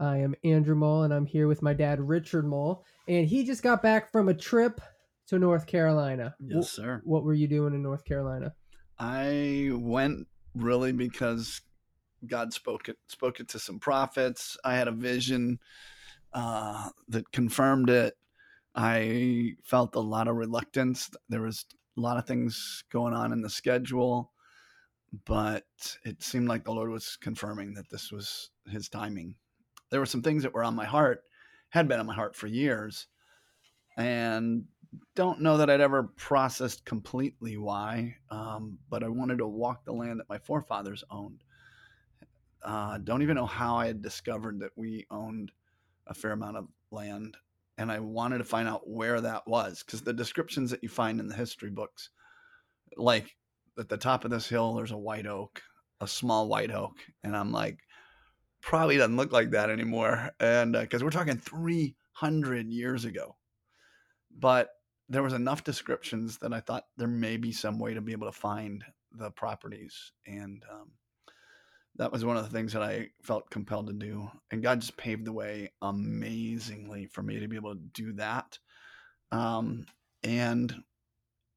I am Andrew Mole, and I'm here with my dad, Richard Mole. And he just got back from a trip to North Carolina. Yes, sir. What were you doing in North Carolina? I went really because God spoke it spoke it to some prophets. I had a vision uh, that confirmed it. I felt a lot of reluctance. There was a lot of things going on in the schedule, but it seemed like the Lord was confirming that this was His timing. There were some things that were on my heart, had been on my heart for years, and don't know that I'd ever processed completely why, um, but I wanted to walk the land that my forefathers owned. Uh, don't even know how I had discovered that we owned a fair amount of land, and I wanted to find out where that was because the descriptions that you find in the history books, like at the top of this hill, there's a white oak, a small white oak, and I'm like, probably doesn't look like that anymore, and because uh, we're talking 300 years ago, but there was enough descriptions that I thought there may be some way to be able to find the properties. And um, that was one of the things that I felt compelled to do. And God just paved the way amazingly for me to be able to do that. Um, and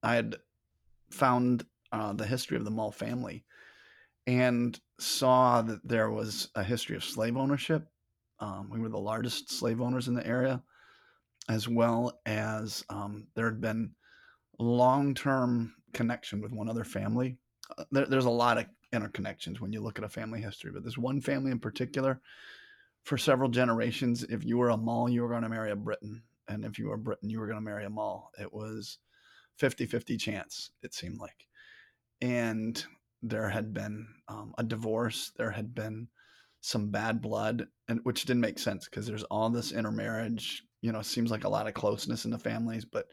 I had found uh, the history of the Mull family and saw that there was a history of slave ownership. Um, we were the largest slave owners in the area as well as um, there had been long-term connection with one other family. Uh, there, there's a lot of interconnections when you look at a family history, but there's one family in particular. For several generations, if you were a Mull, you were going to marry a Britton, and if you were a Britton, you were going to marry a Mull. It was 50-50 chance. It seemed like, and there had been um, a divorce. There had been some bad blood, and which didn't make sense because there's all this intermarriage you know, seems like a lot of closeness in the families, but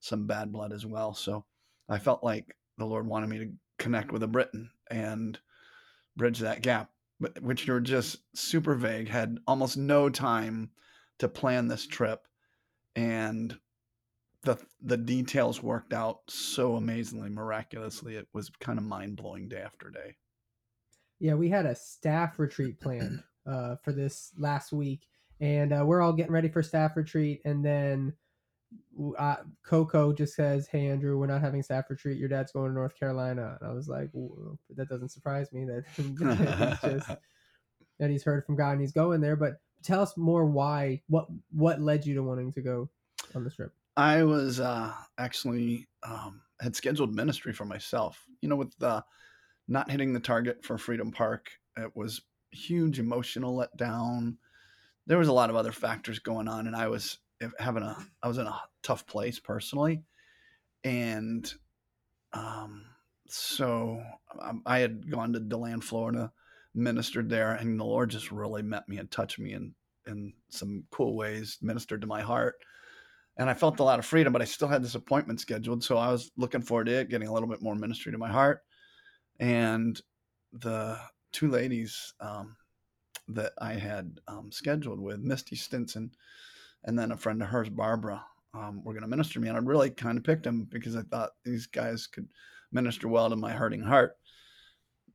some bad blood as well. So I felt like the Lord wanted me to connect with a Britton and bridge that gap, but which you're just super vague, had almost no time to plan this trip. And the the details worked out so amazingly, miraculously. It was kind of mind blowing day after day. Yeah, we had a staff retreat planned uh, for this last week, and uh, we're all getting ready for staff retreat and then uh, coco just says hey andrew we're not having staff retreat your dad's going to north carolina and i was like that doesn't surprise me that he's just that he's heard from god and he's going there but tell us more why what what led you to wanting to go on this trip i was uh actually um had scheduled ministry for myself you know with the not hitting the target for freedom park it was huge emotional letdown there was a lot of other factors going on, and I was having a I was in a tough place personally, and um, so um, I had gone to Deland, Florida, ministered there, and the Lord just really met me and touched me in in some cool ways, ministered to my heart. And I felt a lot of freedom, but I still had this appointment scheduled. So I was looking forward to it, getting a little bit more ministry to my heart. And the two ladies um, that I had um, scheduled with Misty Stinson and then a friend of hers, Barbara, um, were going to minister me. And I really kind of picked them because I thought these guys could minister well to my hurting heart.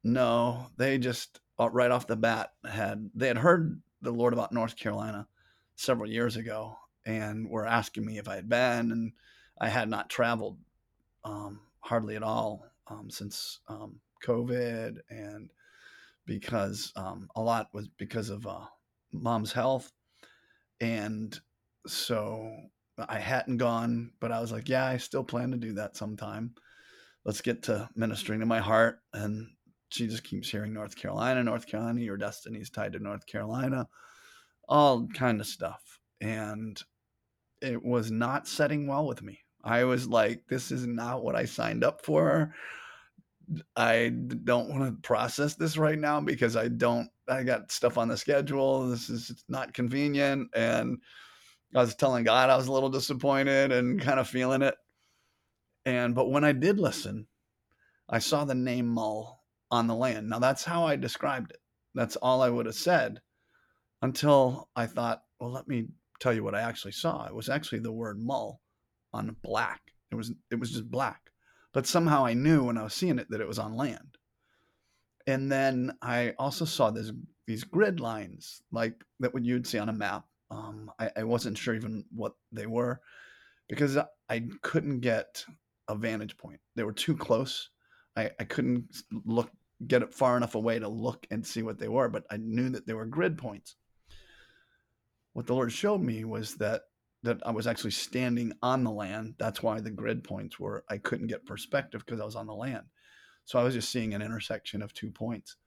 No, they just uh, right off the bat had they had heard the Lord about North Carolina several years ago and were asking me if I had been, and I had not traveled um, hardly at all um, since um, COVID and because um, a lot was because of uh, mom's health. And so I hadn't gone, but I was like, yeah, I still plan to do that sometime. Let's get to ministering to my heart. And she just keeps hearing North Carolina, North Carolina, your destiny's tied to North Carolina, all kind of stuff. And it was not setting well with me. I was like, this is not what I signed up for. I don't want to process this right now because I don't, I got stuff on the schedule. This is not convenient. And I was telling God I was a little disappointed and kind of feeling it. And, but when I did listen, I saw the name Mull on the land. Now that's how I described it. That's all I would have said until I thought, well, let me tell you what I actually saw. It was actually the word Mull on black. It was, it was just black but somehow I knew when I was seeing it that it was on land. And then I also saw this these grid lines like that what you'd see on a map. Um, I, I wasn't sure even what they were because I couldn't get a vantage point. They were too close. I, I couldn't look get it far enough away to look and see what they were, but I knew that they were grid points. What the Lord showed me was that that I was actually standing on the land. That's why the grid points were I couldn't get perspective because I was on the land. So I was just seeing an intersection of two points.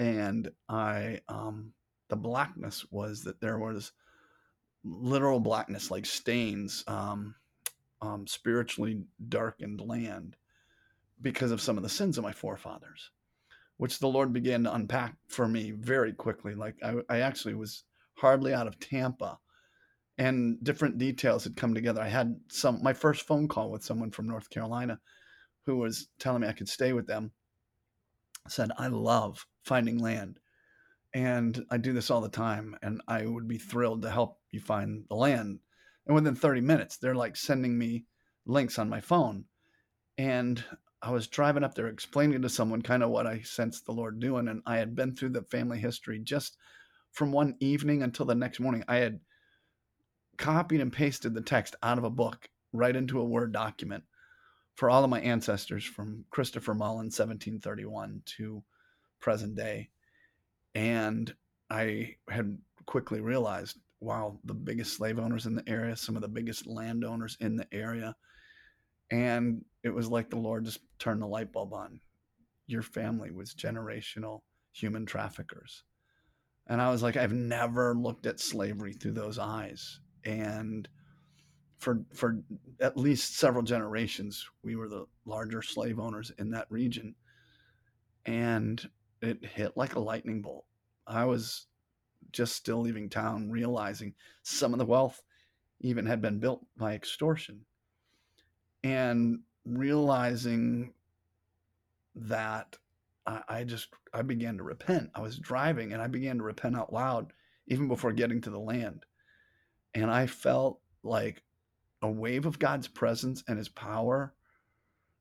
And I um the blackness was that there was literal blackness like stains um um spiritually darkened land because of some of the sins of my forefathers which the Lord began to unpack for me very quickly. Like I, I actually was hardly out of Tampa and different details had come together. I had some my first phone call with someone from North Carolina who was telling me I could stay with them. Said I love finding land, and I do this all the time, and I would be thrilled to help you find the land. And within 30 minutes, they're like sending me links on my phone, and I was driving up there explaining to someone kind of what I sensed the Lord doing, and I had been through the family history just from one evening until the next morning. I had copied and pasted the text out of a book right into a Word document for all of my ancestors from Christopher Mullen, 1731 to present day. And I had quickly realized, wow, the biggest slave owners in the area, some of the biggest landowners in the area. And it was like the Lord just turned the light bulb on. Your family was generational human traffickers. And I was like, I've never looked at slavery through those eyes. And for for at least several generations we were the larger slave owners in that region. And it hit like a lightning bolt. I was just still leaving town realizing some of the wealth even had been built by extortion. And realizing that I, I just i began to repent. I was driving and i began to repent out loud even before getting to the land. And I felt like a wave of God's presence and his power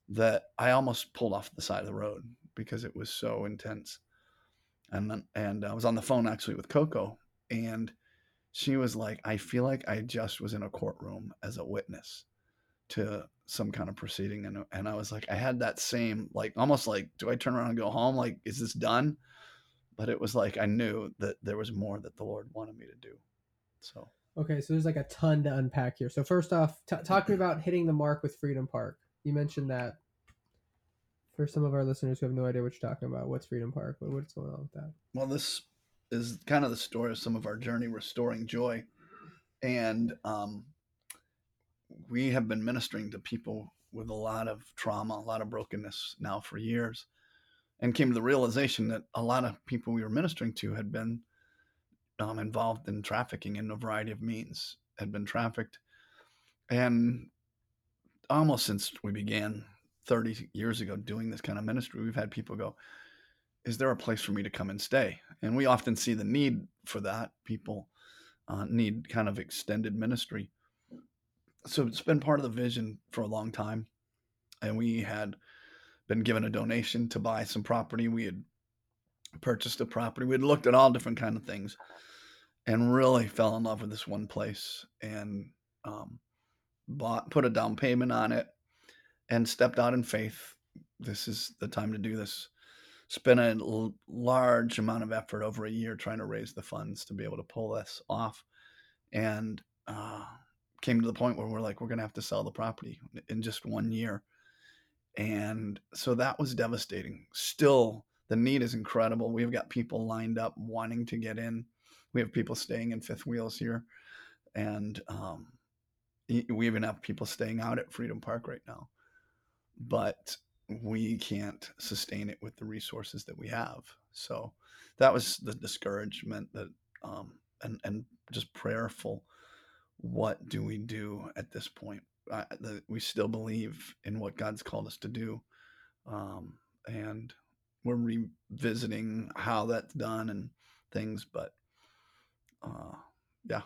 that I almost pulled off the side of the road because it was so intense. And then, and I was on the phone actually with Coco and she was like, I feel like I just was in a courtroom as a witness to some kind of proceeding. And, and I was like, I had that same, like, almost like, do I turn around and go home? Like, is this done? But it was like, I knew that there was more that the Lord wanted me to do. So Okay, so there's like a ton to unpack here. So first off, t- talk to me about hitting the mark with Freedom Park. You mentioned that for some of our listeners who have no idea what you're talking about. What's Freedom Park? What's going on with that? Well, this is kind of the story of some of our journey restoring joy, and um, we have been ministering to people with a lot of trauma, a lot of brokenness now for years, and came to the realization that a lot of people we were ministering to had been um, involved in trafficking in a variety of means, had been trafficked. And almost since we began 30 years ago doing this kind of ministry, we've had people go, Is there a place for me to come and stay? And we often see the need for that. People uh, need kind of extended ministry. So it's been part of the vision for a long time. And we had been given a donation to buy some property. We had purchased a property. We had looked at all different kind of things and really fell in love with this one place and um, bought put a down payment on it and stepped out in faith this is the time to do this spent a l- large amount of effort over a year trying to raise the funds to be able to pull this off and uh, came to the point where we're like we're going to have to sell the property in just one year and so that was devastating still the need is incredible we've got people lined up wanting to get in we have people staying in fifth wheels here, and um, we even have people staying out at Freedom Park right now. But we can't sustain it with the resources that we have. So that was the discouragement that um, and and just prayerful. What do we do at this point? I, the, we still believe in what God's called us to do, um, and we're revisiting how that's done and things. But uh, yeah.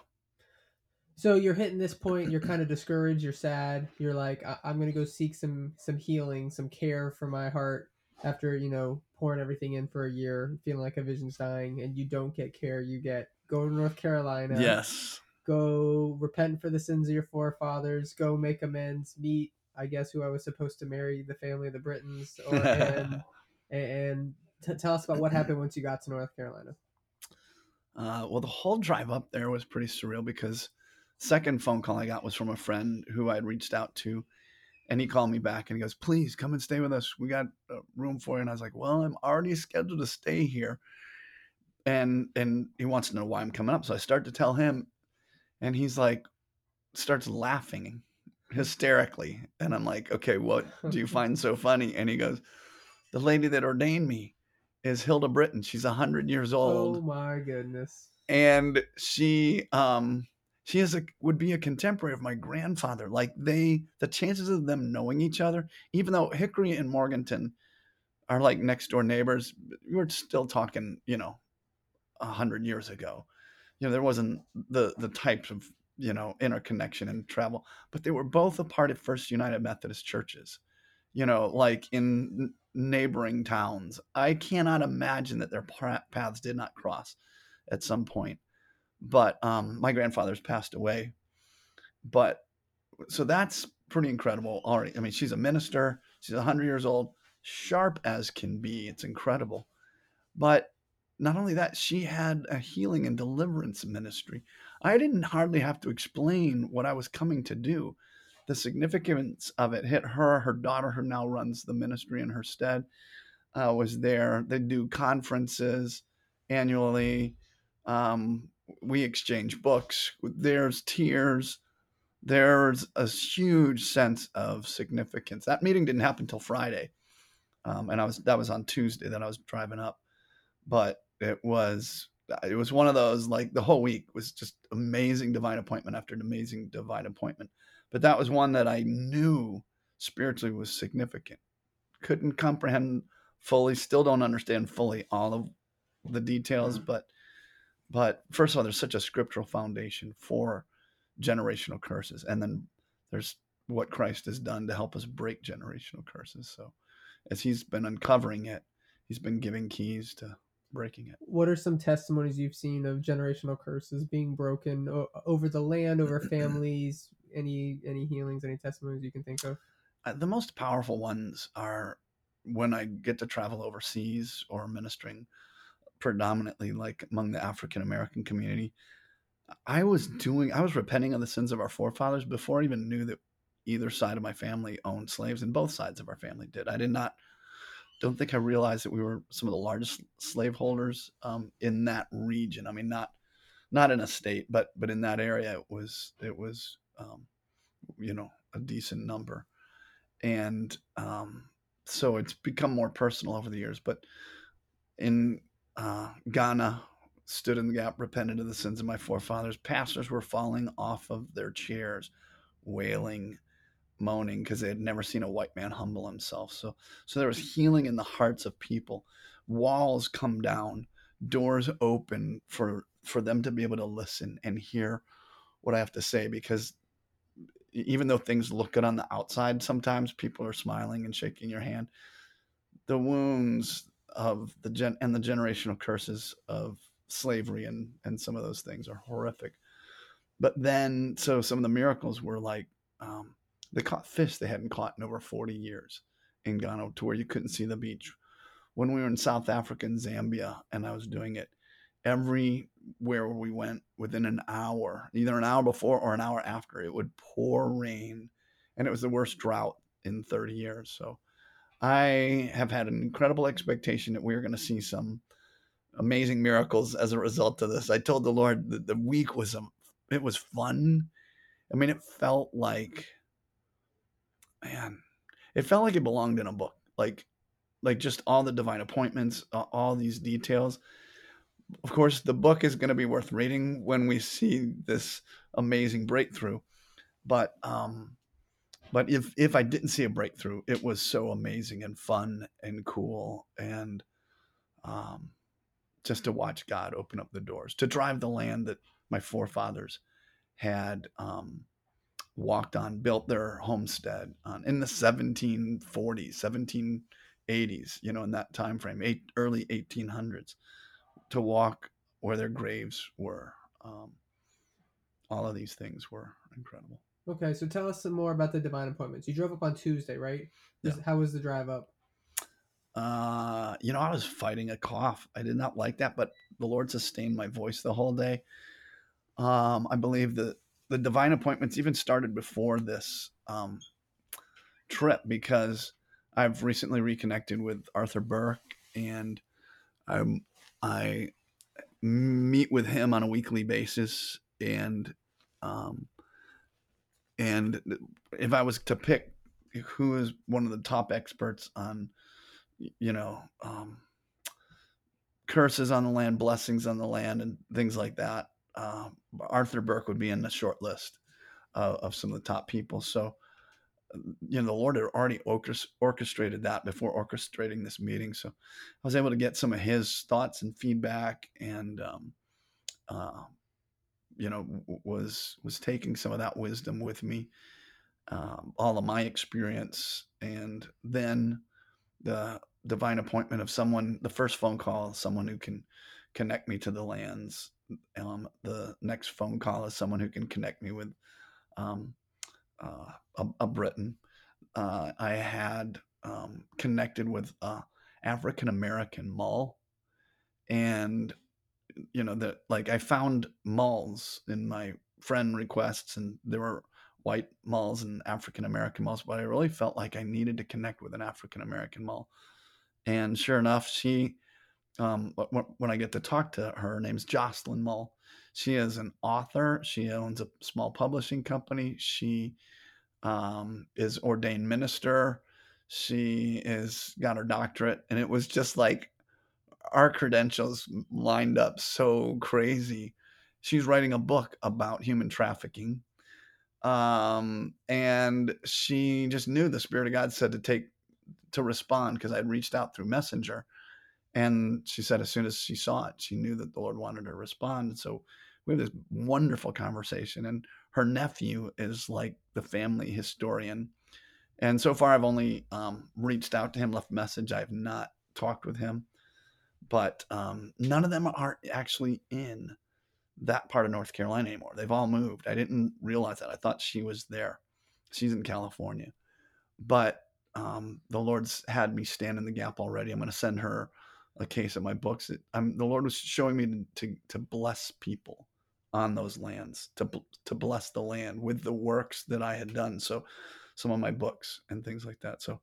So you're hitting this point. You're kind of discouraged. You're sad. You're like, I- am gonna go seek some some healing, some care for my heart. after you know pouring everything in for a year, feeling like a vision's dying, and you don't get care, you get go to North Carolina. Yes. Go repent for the sins of your forefathers. Go make amends. Meet, I guess, who I was supposed to marry, the family of the Brittons, or, and and t- tell us about what happened once you got to North Carolina. Uh, well, the whole drive up there was pretty surreal because second phone call I got was from a friend who I had reached out to, and he called me back and he goes, "Please come and stay with us. We got a room for you." And I was like, "Well, I'm already scheduled to stay here," and and he wants to know why I'm coming up. So I start to tell him, and he's like, starts laughing hysterically, and I'm like, "Okay, what do you find so funny?" And he goes, "The lady that ordained me." is Hilda Britton. She's hundred years old. Oh my goodness! And she, um, she is a would be a contemporary of my grandfather. Like they, the chances of them knowing each other, even though Hickory and Morganton are like next door neighbors, we are still talking, you know, a hundred years ago. You know, there wasn't the the types of you know interconnection and travel, but they were both a part of First United Methodist churches. You know, like in neighboring towns. I cannot imagine that their paths did not cross at some point. But um, my grandfather's passed away. But so that's pretty incredible. already I mean, she's a minister, she's 100 years old, sharp as can be. It's incredible. But not only that, she had a healing and deliverance ministry. I didn't hardly have to explain what I was coming to do the significance of it hit her. Her daughter, who now runs the ministry in her stead, uh, was there. They do conferences annually. Um, we exchange books. There's tears. There's a huge sense of significance. That meeting didn't happen until Friday, um, and I was that was on Tuesday that I was driving up, but it was it was one of those like the whole week was just amazing divine appointment after an amazing divine appointment but that was one that I knew spiritually was significant. Couldn't comprehend fully, still don't understand fully all of the details, mm. but but first of all, there's such a scriptural foundation for generational curses, and then there's what Christ has done to help us break generational curses. So, as He's been uncovering it, He's been giving keys to breaking it. What are some testimonies you've seen of generational curses being broken o- over the land, over families, any any healings, any testimonies you can think of? Uh, the most powerful ones are when I get to travel overseas or ministering predominantly like among the African American community. I was doing I was repenting of the sins of our forefathers before I even knew that either side of my family owned slaves and both sides of our family did. I did not don't think I realized that we were some of the largest slaveholders um, in that region. I mean, not not in a state, but but in that area, it was it was um, you know, a decent number. And um, so it's become more personal over the years. But in uh, Ghana, stood in the gap, repented of the sins of my forefathers. Pastors were falling off of their chairs, wailing, moaning because they had never seen a white man humble himself. So, so there was healing in the hearts of people. Walls come down, doors open for for them to be able to listen and hear what I have to say because even though things look good on the outside, sometimes people are smiling and shaking your hand. The wounds of the gen and the generational curses of slavery and and some of those things are horrific. But then, so some of the miracles were like um, they caught fish they hadn't caught in over 40 years in Ghana to where you couldn't see the beach. When we were in South Africa and Zambia, and I was doing it, everywhere we went within an hour, either an hour before or an hour after, it would pour rain. And it was the worst drought in 30 years. So I have had an incredible expectation that we are going to see some amazing miracles as a result of this. I told the Lord that the week was a, it was fun. I mean, it felt like, man, it felt like it belonged in a book. Like, like just all the divine appointments, all these details of course, the book is going to be worth reading when we see this amazing breakthrough. But um, but if if I didn't see a breakthrough, it was so amazing and fun and cool and um, just to watch God open up the doors to drive the land that my forefathers had um, walked on, built their homestead on in the 1740s, 1780s, you know, in that time frame, eight, early 1800s, to walk where their graves were. Um, all of these things were incredible. Okay, so tell us some more about the divine appointments. You drove up on Tuesday, right? Yeah. How was the drive up? Uh, you know, I was fighting a cough. I did not like that, but the Lord sustained my voice the whole day. Um, I believe that the divine appointments even started before this um, trip because I've recently reconnected with Arthur Burk and I'm I meet with him on a weekly basis and um, and if I was to pick who is one of the top experts on you know um, curses on the land, blessings on the land, and things like that, uh, Arthur Burk would be in the short list uh, of some of the top people. So you know the lord had already orchestrated that before orchestrating this meeting so i was able to get some of his thoughts and feedback and um, uh, you know was was taking some of that wisdom with me um, all of my experience and then the divine appointment of someone the first phone call someone who can connect me to the lands um, the next phone call is someone who can connect me with um, uh, a, a, Britton. Uh, I had um, connected with a African American mull, and you know that like I found Mulls in my friend requests, and there were white Mulls and African American Mulls, but I really felt like I needed to connect with an African American mull. And sure enough, she, um, when I get to talk to her, her name's Jocelyn Mull. She is an author. She owns a small publishing company. She um, is ordained minister. She is got her doctorate, and it was just like our credentials lined up so crazy. She's writing a book about human trafficking. Um, and she just knew the Spirit of God said to take to respond because I'd reached out through Messenger. And she said as soon as she saw it, she knew that the Lord wanted her to respond. And so we have this wonderful conversation. And her nephew is like the family historian. And so far, I've only um, reached out to him, left a message. I have not talked with him, but um, none of them are actually in that part of North Carolina anymore. They've all moved. I didn't realize that. I thought she was there. She's in California, but um, the Lord's had me stand in the gap already. I'm going to send her a case of my books. It, I'm, the Lord was showing me to, to, to bless people on those lands to to bless the land with the works that I had done. So some of my books and things like that. So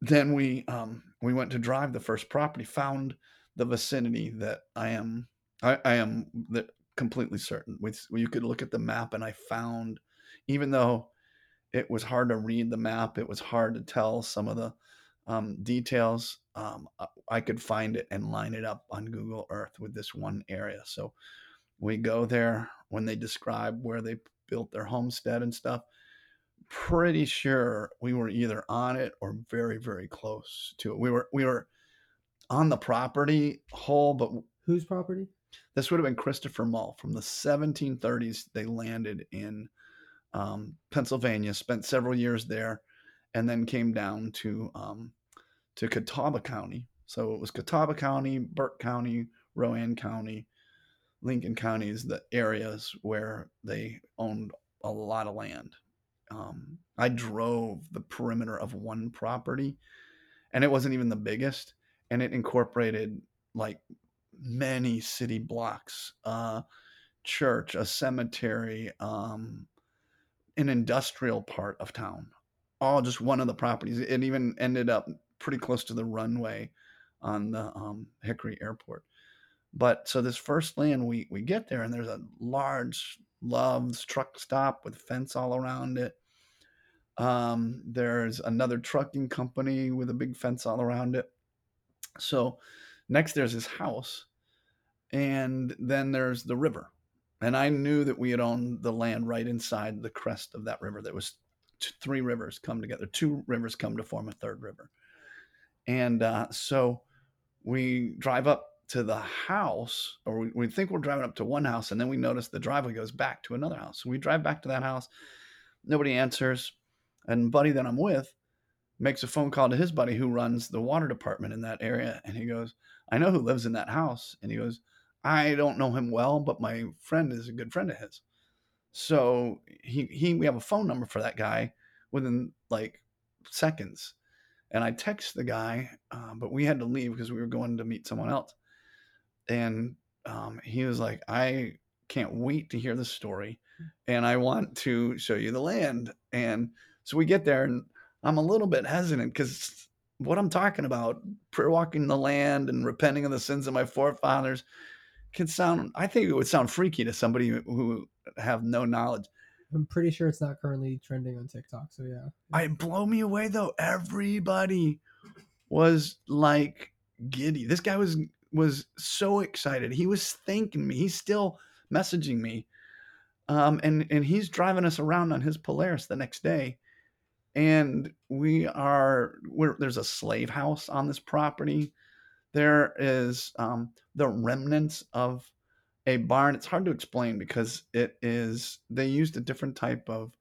then we um, we went to drive the first property, found the vicinity that I am I, I am completely certain. With you could look at the map, and I found even though it was hard to read the map, it was hard to tell some of the um, details. Um, I could find it and line it up on Google Earth with this one area. So we go there when they describe where they built their homestead and stuff. Pretty sure we were either on it or very very close to it. We were we were on the property whole but whose property? This would have been christopher mull from the 1730s they landed in um, pennsylvania spent several years there and then came down to um, to catawba county so it was catawba county burke county rowan county Lincoln County is the areas where they owned a lot of land. Um, I drove the perimeter of one property, and it wasn't even the biggest, and it incorporated like many city blocks, uh, church, a cemetery, um, an industrial part of town, all just one of the properties. It even ended up pretty close to the runway on the um, Hickory Airport. But so this first land, we we get there, and there's a large Love's truck stop with fence all around it. Um, there's another trucking company with a big fence all around it. So next there's this house, and then there's the river. And I knew that we had owned the land right inside the crest of that river. There was three rivers come together. Two rivers come to form a third river. And uh, so we drive up to the house, or we, we think we're driving up to one house, and then we notice the driveway goes back to another house. So we drive back to that house. Nobody answers. And buddy that I'm with makes a phone call to his buddy who runs the water department in that area. And he goes, I know who lives in that house. And he goes, I don't know him well, but my friend is a good friend of his. So he, he we have a phone number for that guy within like seconds. And I text the guy, uh, but we had to leave because we were going to meet someone else. And um, he was like, I can't wait to hear the story. And I want to show you the land. And so we get there, and I'm a little bit hesitant because what I'm talking about, prayer walking the land and repenting of the sins of my forefathers, can sound, I think it would sound freaky to somebody who have no knowledge. I'm pretty sure it's not currently trending on TikTok. So yeah. I blow me away though. Everybody was like giddy. This guy was was so excited. He was thanking me. He's still messaging me. Um, and and he's driving us around on his Polaris the next day. And we are we're, there's a slave house on this property. There is um, the remnants of a barn. It's hard to explain because it is they used a different type of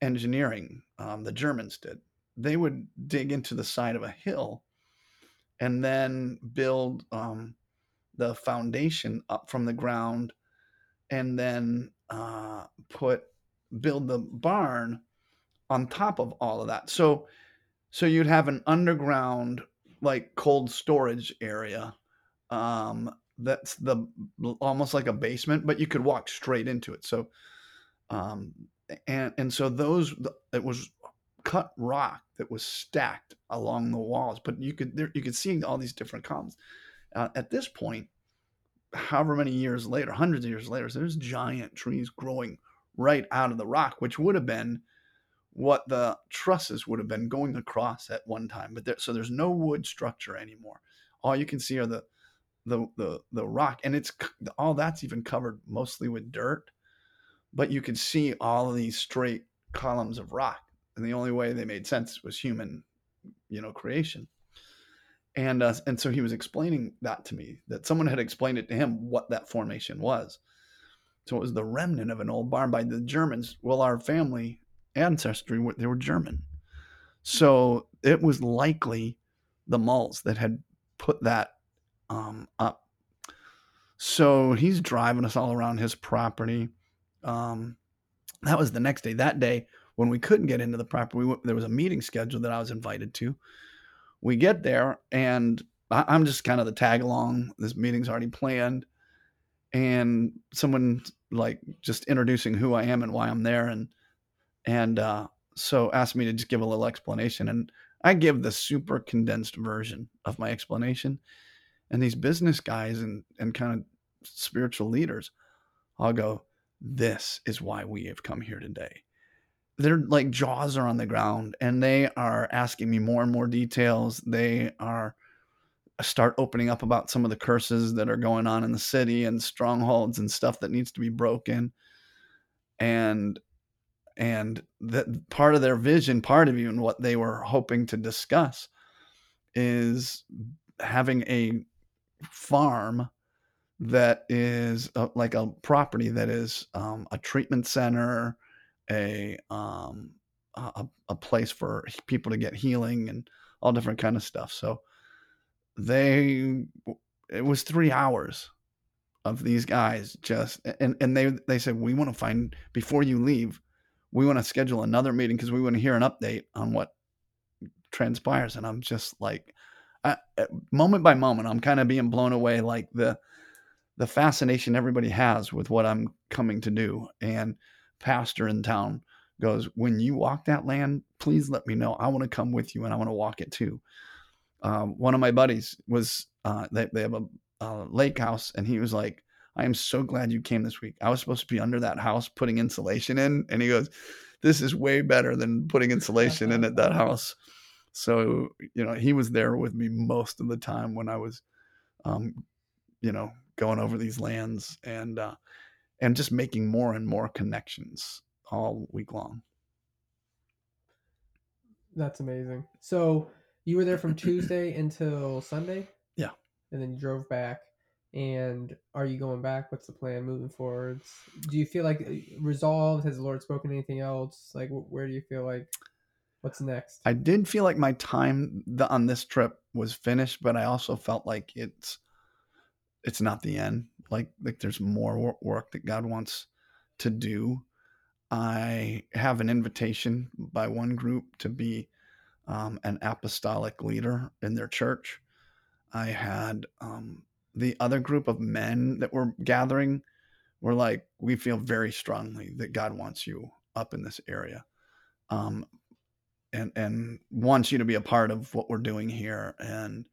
engineering. Um, the Germans did. They would dig into the side of a hill and then build um, the foundation up from the ground and then uh, put build the barn on top of all of that so so you'd have an underground like cold storage area um, that's the almost like a basement but you could walk straight into it so um, and and so those it was cut rock that was stacked along the walls, but you could there, you could see all these different columns. Uh, at this point, however many years later, hundreds of years later, there's giant trees growing right out of the rock, which would have been what the trusses would have been going across at one time. But there, so there's no wood structure anymore. All you can see are the the the the rock, and it's all that's even covered mostly with dirt. But you could see all of these straight columns of rock and the only way they made sense was human, you know, creation. And uh, and so he was explaining that to me that someone had explained it to him what that formation was. So it was the remnant of an old barn by the Germans. Well, our family ancestry they were German, so it was likely the Mulls that had put that um, up. So he's driving us all around his property. Um, that was the next day. That day, when we couldn't get into the property, we, went, there was a meeting scheduled that I was invited to. We get there, and I, I'm just kind of the tag along. This meeting's already planned, and someone like just introducing who I am and why I'm there, and and uh, so asked me to just give a little explanation, and I give the super condensed version of my explanation, and these business guys and and kind of spiritual leaders, I'll go, this is why we have come here today their like jaws are on the ground and they are asking me more and more details. They are uh, start opening up about some of the curses that are going on in the city and strongholds and stuff that needs to be broken. And and that part of their vision, part of even what they were hoping to discuss is having a farm that is a, like a property that is um, a treatment center a um a, a place for people to get healing and all different kind of stuff. So they it was three hours of these guys just and and they they said we want to find before you leave we want to schedule another meeting because we want to hear an update on what transpires and i'm just like I, moment by moment i'm kind of being blown away like the the fascination everybody has with what i'm coming to do and pastor in town goes, When you walk that land, please let me know. I want to come with you and I want to walk it too. Um, one of my buddies was, uh, they, they have a, a lake house, and he was like, I am so glad you came this week. I was supposed to be under that house putting insulation in. And he goes, This is way better than putting insulation in at that house. So, you know, he was there with me most of the time when I was, um, you know, going over these lands. And, uh, and just making more and more connections all week long. That's amazing. So you were there from Tuesday until Sunday? Yeah. And then you drove back. And are you going back? What's the plan moving forwards? Do you feel like uh, resolved? Has the Lord spoken anything else? Like, where do you feel like? What's next? I did feel like my time on this trip was finished, but I also felt like it's it's not the end. Like like there's more work that God wants to do. I have an invitation by one group to be um, an apostolic leader in their church. I had um, the other group of men that were gathering were like, we feel very strongly that God wants you up in this area. Um, and and wants you to be a part of what we're doing here. And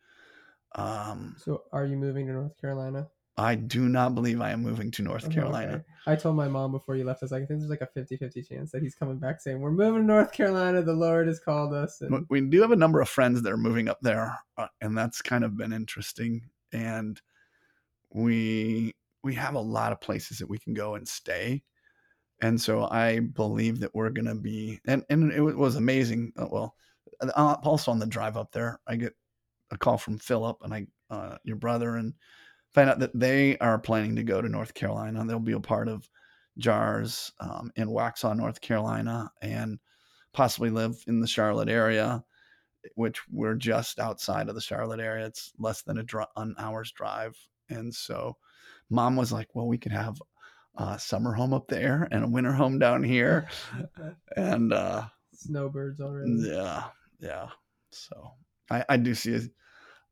um, so, are you moving to North Carolina? I do not believe I am moving to North Carolina. Okay. I told my mom before you left, I was like, I think there's like a 50 50 chance that he's coming back saying, We're moving to North Carolina. The Lord has called us. And... We do have a number of friends that are moving up there, uh, and that's kind of been interesting. And we we have a lot of places that we can go and stay. And so I believe that we're going to be, and, and it was amazing. Uh, well, uh, also on the drive up there, I get a call from Philip and I, uh, your brother, and find out that they are planning to go to North Carolina. They'll be a part of JAARS um, in Waxhaw, North Carolina, and possibly live in the Charlotte area, which we're just outside of the Charlotte area. It's less than a dr- an hour's drive. And so mom was like, well, we could have a summer home up there and a winter home down here. and uh, snowbirds already. Yeah. Yeah. So I, I do see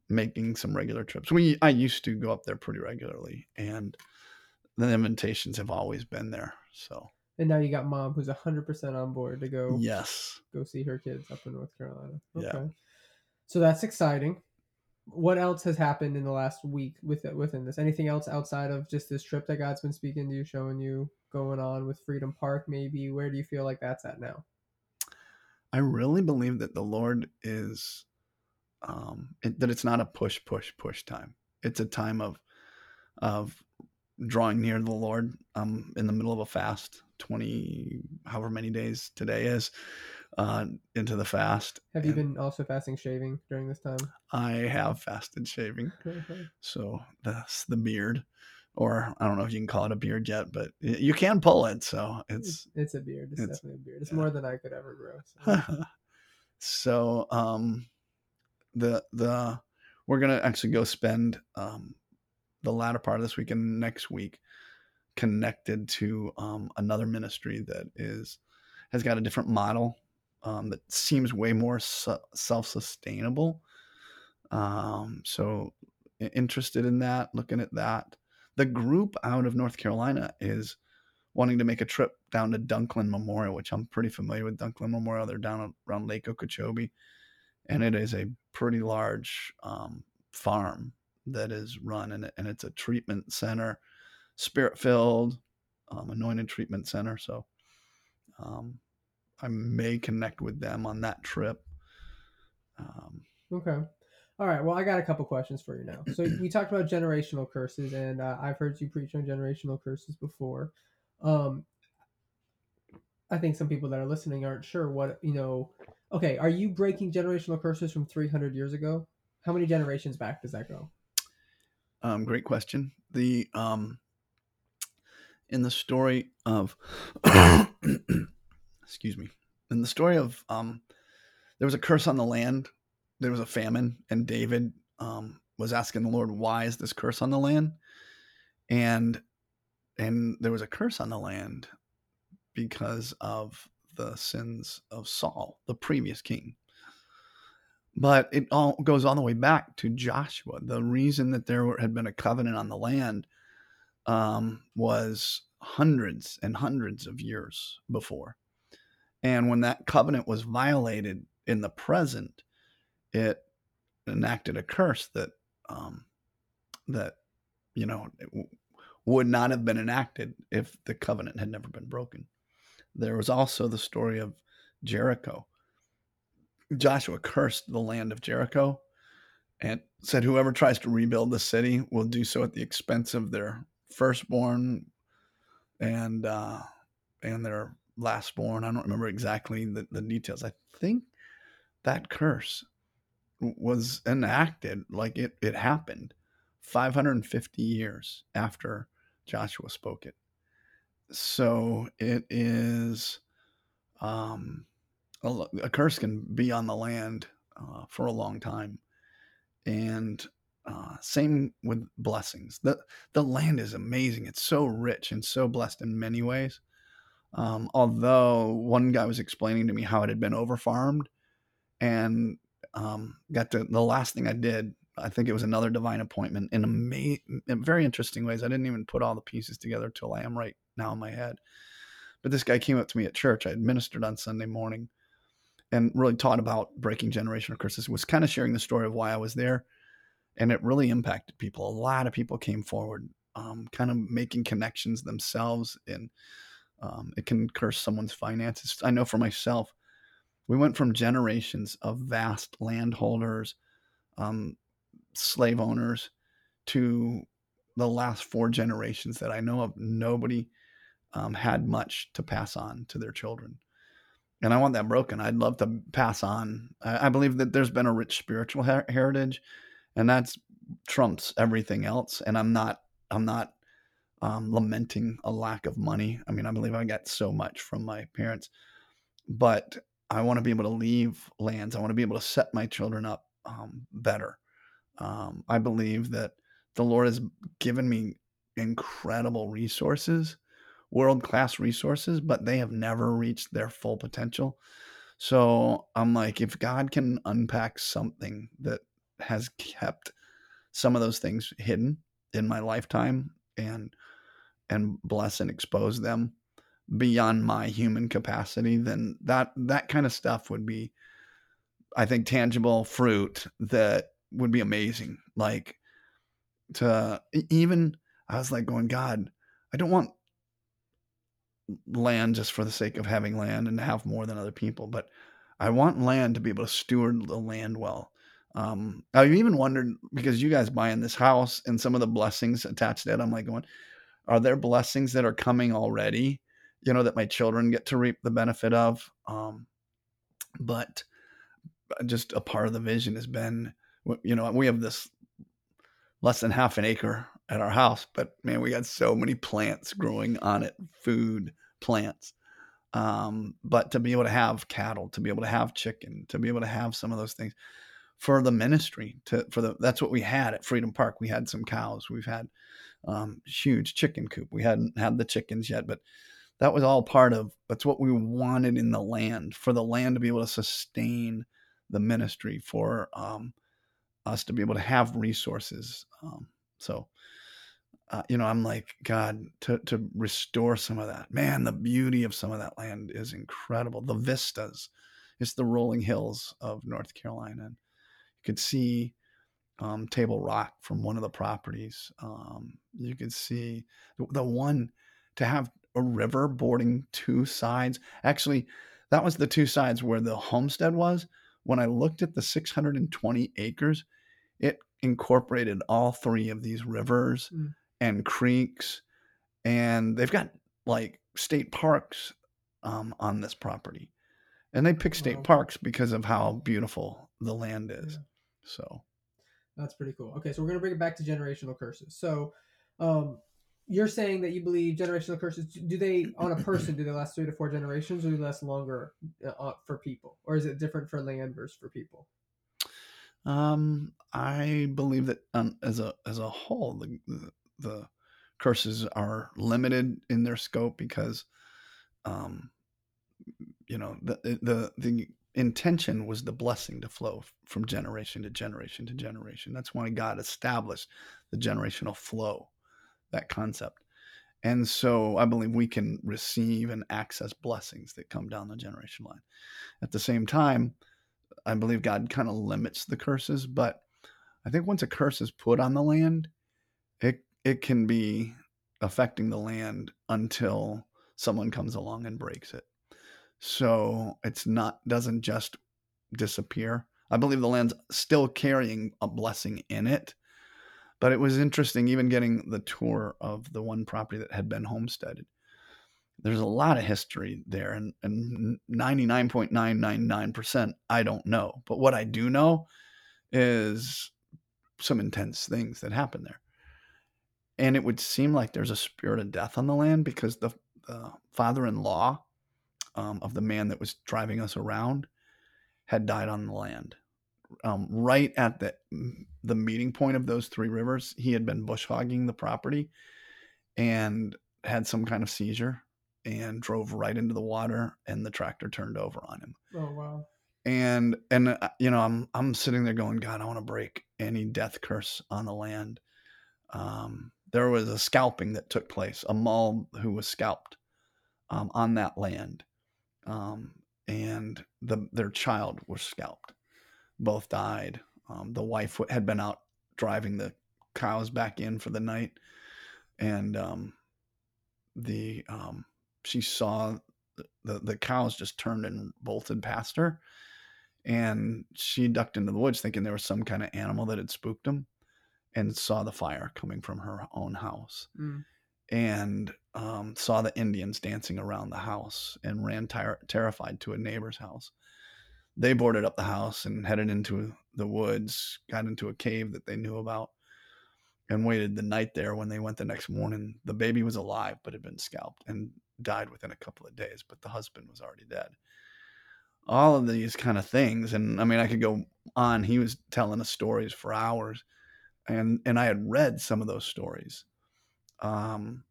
making some regular trips. We I used to go up there pretty regularly, and the invitations have always been there. So and now you got mom who's hundred percent on board to go. Yes, go see her kids up in North Carolina. Okay, yeah. so that's exciting. What else has happened in the last week with within this? Anything else outside of just this trip that God's been speaking to you, showing you going on with Freedom Park? Maybe where do you feel like that's at now? I really believe that the Lord is um, it, that it's not a push, push, push time. It's a time of of drawing near the Lord. I'm in the middle of a fast, twenty however many days today is uh, into the fast. Have you been also fasting shaving during this time? I have fasted shaving, so that's the beard. Or I don't know if you can call it a beard yet, but you can pull it. So it's it's, a beard. It's, it's, definitely a beard. It's yeah. more than I could ever grow. So, so um, the the we're gonna actually go spend um, the latter part of this week and next week connected to um, another ministry that is has got a different model um, that seems way more su- self-sustainable. Um, so interested in that looking at that. The group out of north carolina is wanting to make a trip down to dunklin memorial which i'm pretty familiar with dunklin memorial. They're down around lake okeechobee and it is a pretty large um, farm that is run and, and it's a treatment center spirit filled um, anointed treatment center so um, i may connect with them on that trip um, okay all right well i got a couple questions for you now so we talked about generational curses and uh, i've heard you preach on generational curses before um, i think some people that are listening aren't sure what you know Okay, are you breaking generational curses from 300 years ago? How many generations back does that go? Um, great question. The um, in the story of, excuse me, in the story of um, there was a curse on the land. There was a famine, and David um, was asking the Lord, "Why is this curse on the land?" And and there was a curse on the land because of the sins of Saul, the previous king. But it all goes all the way back to Joshua. The reason that there had been a covenant on the land um, was hundreds and hundreds of years before. And when that covenant was violated in the present, it enacted a curse that um, that you know would not have been enacted if the covenant had never been broken. There was also the story of Jericho. Joshua cursed the land of Jericho and said, Whoever tries to rebuild the city will do so at the expense of their firstborn and uh, and their lastborn. I don't remember exactly the, the details. I think that curse was enacted, like it, it happened 550 years after Joshua spoke it so it is um, a, a curse can be on the land uh, for a long time, and uh, same with blessings. the The land is amazing; it's so rich and so blessed in many ways. Um, although one guy was explaining to me how it had been overfarmed, and um, got to the last thing I did. I think it was another divine appointment in, ama- in very interesting ways. I didn't even put all the pieces together till I am right now in my head. But this guy came up to me at church. I administered on Sunday morning and really taught about breaking generational curses. Was kind of sharing the story of why I was there, and it really impacted people. A lot of people came forward, um, kind of making connections themselves, and um, it can curse someone's finances. I know for myself, we went from generations of vast landholders, um, slave owners, to the last four generations that I know of. Nobody um, had much to pass on to their children. And I want that broken. I'd love to pass on. I, I believe that there's been a rich spiritual her- heritage, and that's trumps everything else. And I'm not, I'm not um, lamenting a lack of money. I mean, I believe I got so much from my parents, but I want to be able to leave lands. I want to be able to set my children up um, better. Um, I believe that the Lord has given me incredible resources world class resources, but they have never reached their full potential. So I'm like, if God can unpack something that has kept some of those things hidden in my lifetime and and bless and expose them beyond my human capacity, then that that kind of stuff would be, I think, tangible fruit that would be amazing. Like to even I was like going, God, I don't want land just for the sake of having land and have more than other people, but I want land to be able to steward the land well. Um, I've even wondered because you guys buying this house and some of the blessings attached to it, I'm like going, are there blessings that are coming already? You know, that my children get to reap the benefit of. Um, but just a part of the vision has been, you know, we have this less than half an acre at our house, but man, we got so many plants growing on it, food, plants. Um, but to be able to have cattle, to be able to have chicken, to be able to have some of those things for the ministry, to for the that's what we had at Freedom Park. We had some cows. We've had um, huge chicken coop. We hadn't had the chickens yet, but that was all part of that's what we wanted in the land for the land to be able to sustain the ministry for um, us to be able to have resources. Um, so uh, you know, I'm like, God, to, to restore some of that. Man, the beauty of some of that land is incredible. The vistas, it's the rolling hills of North Carolina. And you could see um, Table Rock from one of the properties. Um, you could see the one to have a river boarding two sides. Actually, that was the two sides where the homestead was. When I looked at the 620 acres, it incorporated all three of these rivers. Mm and creeks, and they've got like state parks um, on this property. And they pick state wow. parks because of how beautiful the land is. Yeah. So that's pretty cool. Okay, so we're gonna bring it back to generational curses. So, um, you're saying that you believe generational curses do they on a person do they last three to four generations or do they last longer uh, for people or is it different for land versus for people um i believe that um, as a as a whole the, the the curses are limited in their scope because um you know the the the intention was the blessing to flow from generation to generation to generation. That's why god established the generational flow that concept. And so i believe we can receive and access blessings that come down the generation line. At the same time i believe god kind of limits the curses but i think once a curse is put on the land it it can be affecting the land until someone comes along and breaks it. So it's not doesn't just disappear. I believe the land's still carrying a blessing in it. But it was interesting even getting the tour of the one property that had been homesteaded. There's a lot of history there, and, and 99.999% I don't know. But what I do know is some intense things that happened there and it would seem like there's a spirit of death on the land because the, the father-in-law um, of the man that was driving us around had died on the land. Um, right at the the meeting point of those three rivers, he had been bush hogging the property and had some kind of seizure and drove right into the water and the tractor turned over on him. Oh wow. And and uh, you know, I'm I'm sitting there going, God, I want to break any death curse on the land. Um, there was a scalping that took place, a Mull who was scalped um, on that land. Um, and the their child was scalped. Both died. Um, the wife had been out driving the cows back in for the night, and um, the um, she saw the the cows just turned and bolted past her, and she ducked into the woods thinking there was some kind of animal that had spooked them, and saw the fire coming from her own house. Mm. And um, saw the Indians dancing around the house and ran ter- terrified to a neighbor's house. They boarded up the house and headed into the woods, got into a cave that they knew about, and waited the night there. When they went the next morning, the baby was alive but had been scalped and died within a couple of days, but the husband was already dead. All of these kind of things, and I mean, I could go on. He was telling us stories for hours, and and I had read some of those stories. Um,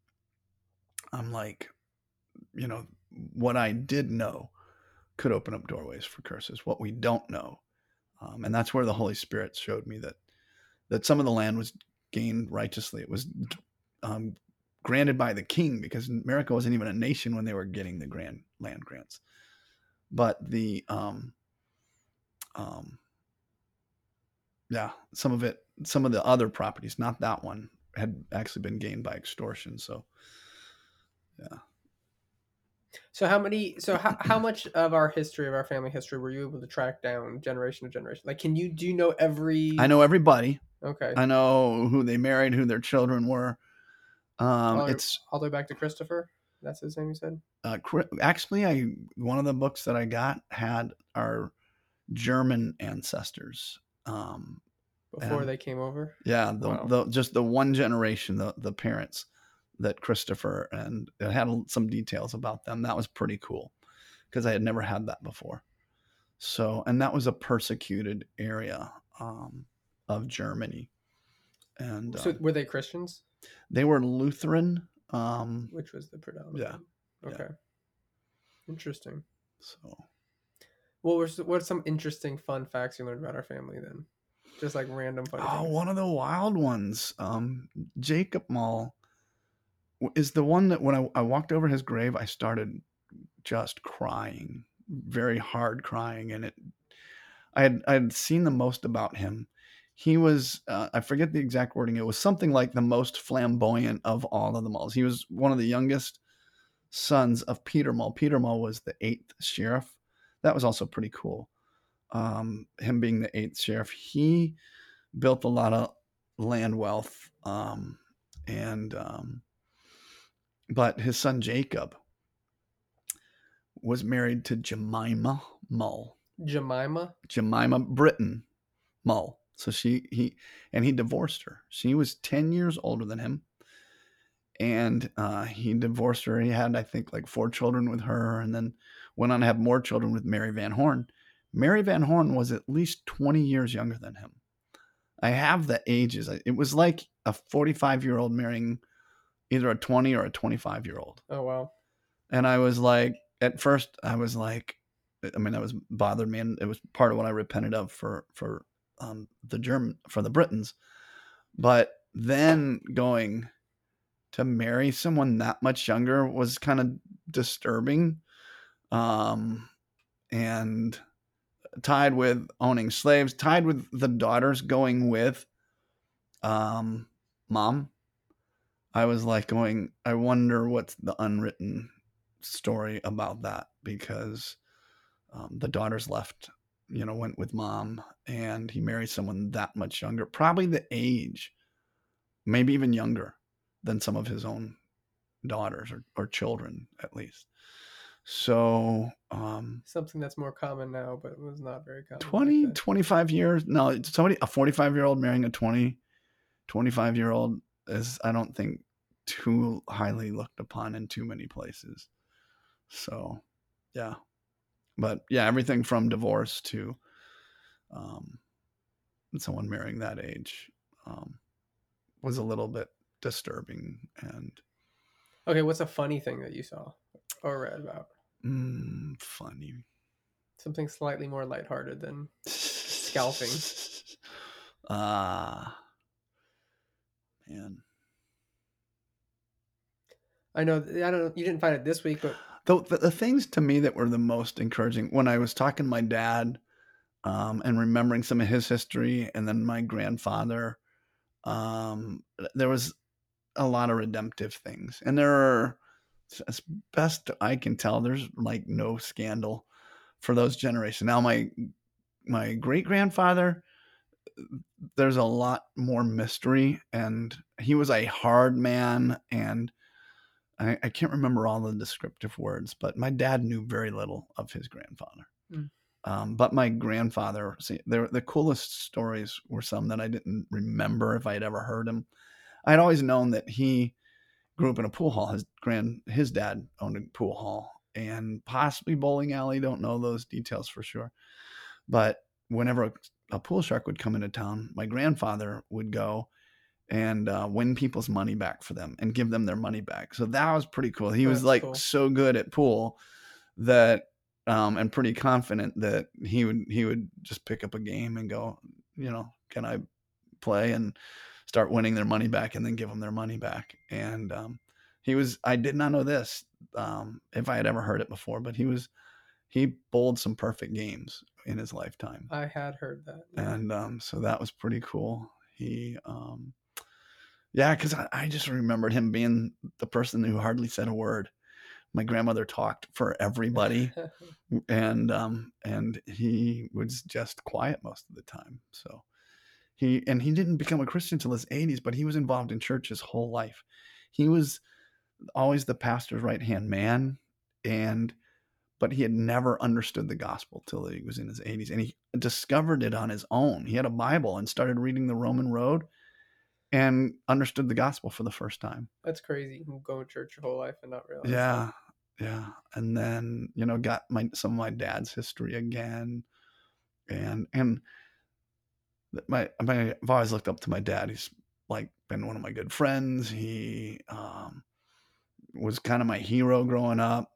I'm like, you know, what I did know could open up doorways for curses. What we don't know, um, and that's where the Holy Spirit showed me that that some of the land was gained righteously. It was um, granted by the king because America wasn't even a nation when they were getting the grand land grants. But the um, um, yeah, some of it, some of the other properties, not that one, had actually been gained by extortion. So yeah. So how many? So how, how much of our history of our family history were you able to track down generation to generation? Like, can you do you know every? I know everybody. Okay. I know who they married, who their children were. Um, all, it's all the way back to Christopher. That's his name. You said. uh, actually, I one of the books that I got had our German ancestors. Um, Before And- they came over. yeah, the, Wow. the just the one generation, the the parents that Christopher and it had some details about them. That was pretty cool because I had never had that before. So, and that was a persecuted area um, of Germany, and So uh, were they Christians? they were Lutheran. Um, Which was the predominant? Yeah. Okay. Interesting. so What were what are some interesting fun facts you learned about our family then? Just like random funny Oh, things. one of the wild ones. Um, Jacob Mull is the one that when I, I walked over his grave, I started just crying, very hard crying, and it. I had I had seen the most about him. He was uh, I forget the exact wording. It was something like the most flamboyant of all of the Mulls. He was one of the youngest sons of Peter Mull. Peter Mull was the eighth sheriff. That was also pretty cool. Um, him being the eighth sheriff, he built a lot of land wealth. Um, and um, but his son Jacob was married to Jemima Mull. Jemima. Jemima Britton Mull. So she he and he divorced her. She was ten years older than him, and uh, he divorced her. He had I think like four children with her, and then went on to have more children with Mary Van Horn. Mary Van Horn was at least twenty years younger than him. I have the ages. It was like a forty-five year old marrying either a twenty or a twenty-five year old. Oh wow. And I was like, at first, I was like, I mean, that was bothered me, and it was part of what I repented of for for um, the German for the Brittons. But then going to marry someone that much younger was kind of disturbing, um, and tied with owning slaves, tied with the daughters going with um, mom. I was like going, I wonder what's the unwritten story about that because um, the daughters left, you know, went with mom and he married someone that much younger, probably the age, maybe even younger than some of his own daughters or, or children at least. So, um, Something that's more common now, but was not very common. back 20, then. 25 years. No, somebody, a 45 year old marrying a 20, 25 year old is, I don't think, too highly looked upon in too many places. So, yeah. But yeah, everything from divorce to um, someone marrying that age um, was a little bit disturbing and Okay, what's a funny thing that you saw or read about? Mm, funny. Something slightly more lighthearted than Scalping. Ah, man. I know I don't know you didn't find it this week, but the, the, the things to me that were the most encouraging when I was talking to my dad um, and remembering some of his history, and then my grandfather, um, there was a lot of redemptive things, and there are, as best I can tell, there's like no scandal for those generations. Now, my my great grandfather, there's a lot more mystery, and he was a hard man and I, I, can't remember all the descriptive words, but my dad knew very little of his grandfather. Mm. Um, but my grandfather, see, the coolest stories were some that I didn't remember if I had ever heard him. I'd always known that he grew up in a pool hall. His grand, his dad owned a pool hall and possibly bowling alley. Don't know those details for sure. But whenever a, a pool shark would come into town, my grandfather would go and uh, win people's money back for them and give them their money back. So that was pretty cool. He was like cool. so good at pool that um, and pretty confident that he would he would just pick up a game and go, you know, can I play and start winning their money back and then give them their money back. And um, he was I did not know this um, if I had ever heard it before, but he was he bowled some perfect games in his lifetime. I had heard that. Yeah. And um, so that was pretty cool. He um, yeah, because I, I just remembered him being the person who hardly said a word. My grandmother talked for everybody, and um, and he was just quiet most of the time. So he and he didn't become a Christian until his 80s, but he was involved in church his whole life. He was always the pastor's right hand man, and but he had never understood the gospel till he was in his 80s, and he discovered it on his own. He had a Bible and started reading the Roman Road and understood the gospel for the first time. That's crazy. You go to church your whole life and not realize. Yeah, that. yeah. And then you know got my some of my dad's history again, and and my my I've always looked up to my dad. He's like been one of my good friends. He um, was kind of my hero growing up,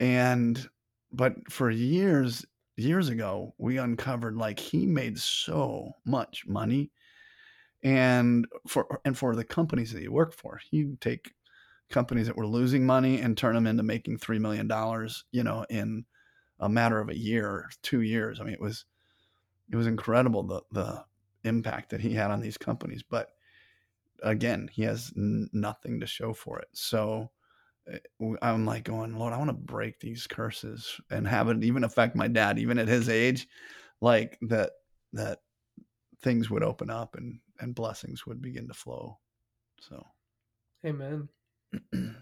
and but for years years ago we uncovered like he made so much money and for and for the companies that he worked for he'd take companies that were losing money and turn them into making three million dollars you know in a matter of a year two years i mean it was it was incredible the the impact that he had on these companies but again he has n- nothing to show for it so eh, i'm like going lord i want to break these curses and have it even affect my dad even at his age like that that things would open up and and blessings would begin to flow. So, Amen.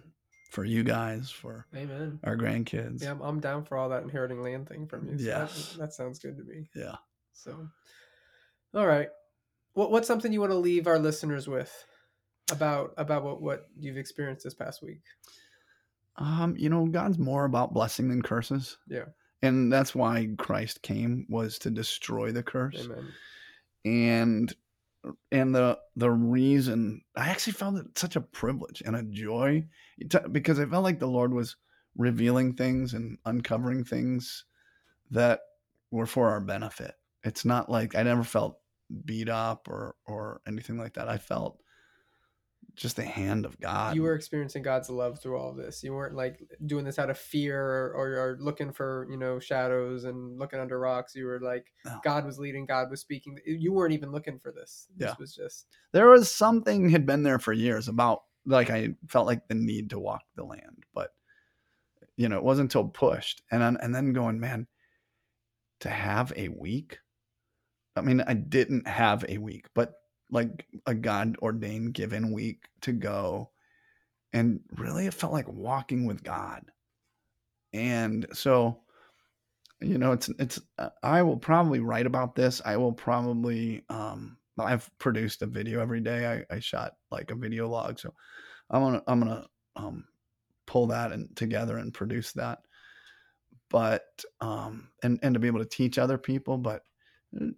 for you guys, for Amen. our grandkids. Yeah, I'm, I'm down for all that inheriting land thing from you. So yeah, that, that, sounds good to me. Yeah. So, all right. What what's something you want to leave our listeners with about about what what you've experienced this past week? Um, you know, God's more about blessing than curses. Yeah. And that's why Christ came was to destroy the curse. Amen. And and the the reason I actually found it such a privilege and a joy because I felt like the Lord was revealing things and uncovering things that were for our benefit. It's not like I never felt beat up or or anything like that. I felt just the hand of God. You were experiencing God's love through all of this. You weren't like doing this out of fear or, or, looking for, you know, shadows and looking under rocks. You were like, no. God was leading, God was speaking. You weren't even looking for this. This yeah. was just. There was something had been there for years about like I felt like the need to walk the land, but you know, it wasn't until pushed and and then going, man, to have a week. I mean, I didn't have a week, but like a God ordained given week to go. And really, it felt like walking with God. And so, you know, it's, it's, uh, I will probably write about this. I will probably, um, I've produced a video every day. I, I shot like a video log. So I'm going to, I'm going to, um, pull that and together and produce that. but um, and and to be able to teach other people, but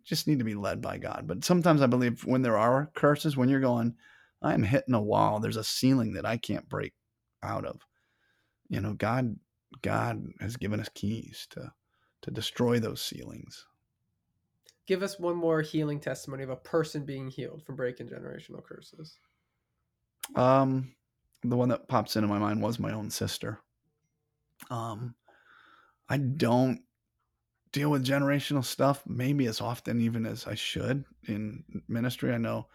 just need to be led by God. But sometimes I believe when there are curses, when you're going, I'm hitting a wall. There's a ceiling that I can't break out of. You know, God God has given us keys to to destroy those ceilings. Give us one more healing testimony of a person being healed from breaking generational curses. Um, the one that pops into my mind was my own sister. Um, I don't deal with generational stuff maybe as often even as I should in ministry. I know,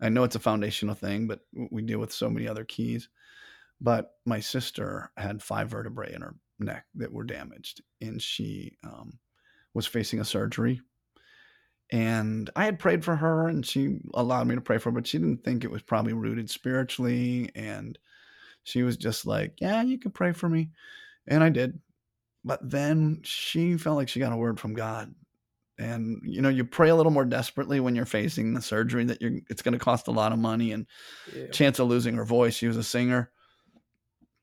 I know it's a foundational thing, but we deal with so many other keys. But my sister had five vertebrae in her neck that were damaged, and she um, was facing a surgery. And I had prayed for her, and she allowed me to pray for her, but she didn't think it was probably rooted spiritually. And she was just like, Yeah, you can pray for me. And I did. But then she felt like she got a word from God. And you know, you pray a little more desperately when you're facing the surgery that you're it's gonna cost a lot of money and yeah. chance of losing her voice. She was a singer.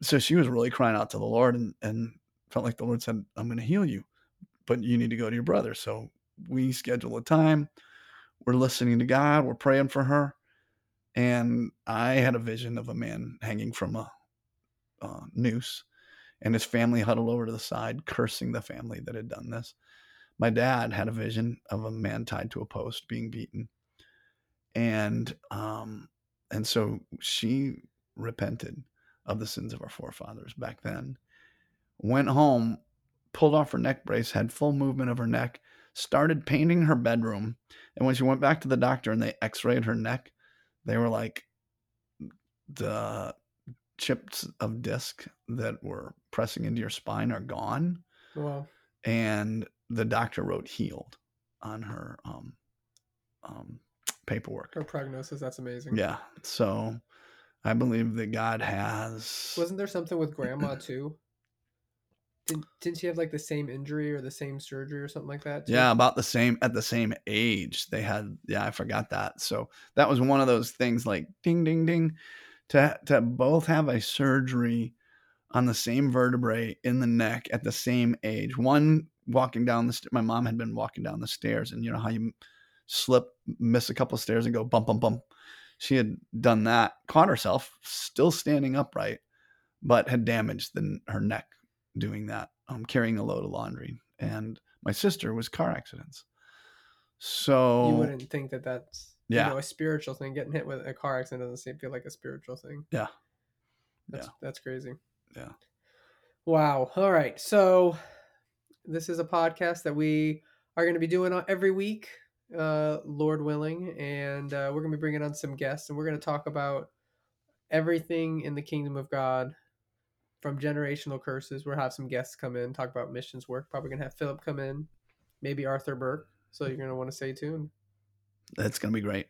So she was really crying out to the Lord and, and felt like the Lord said, I'm gonna heal you, but you need to go to your brother. So we schedule a time. We're listening to God, we're praying for her. And I had a vision of a man hanging from a uh, noose and his family huddled over to the side, cursing the family that had done this. My dad had a vision of a man tied to a post being beaten. And um, and so she repented of the sins of our forefathers back then. Went home, pulled off her neck brace, had full movement of her neck, started painting her bedroom. And when she went back to the doctor and they x-rayed her neck, they were like the chips of disc that were pressing into your spine are gone. Wow. And the doctor wrote healed on her um, um, paperwork. Her prognosis. That's amazing. Yeah. So I believe that God has. Wasn't there something with grandma too? Did, didn't she have like the same injury or the same surgery or something like that? Too? Yeah, about the same at the same age. They had. Yeah, I forgot that. So that was one of those things like ding, ding, ding to to both have a surgery on the same vertebrae in the neck at the same age. One walking down the st- my mom had been walking down the stairs and you know how you slip miss a couple of stairs and go bump bump bump. She had done that, caught herself still standing upright, but had damaged the, her neck doing that, um, carrying a load of laundry. And my sister was car accidents. So you wouldn't think that that's yeah. you know, a spiritual thing. Getting hit with a car accident doesn't seem to feel like a spiritual thing. Yeah. That's yeah. that's crazy. Yeah. Wow. All right. So this is a podcast that we are going to be doing every week, uh, Lord willing, and uh, we're going to be bringing on some guests, and we're going to talk about everything in the kingdom of God, from generational curses. We'll have some guests come in, talk about missions work. Probably going to have Philip come in, maybe Arthur Burk. So you're going to want to stay tuned. That's going to be great.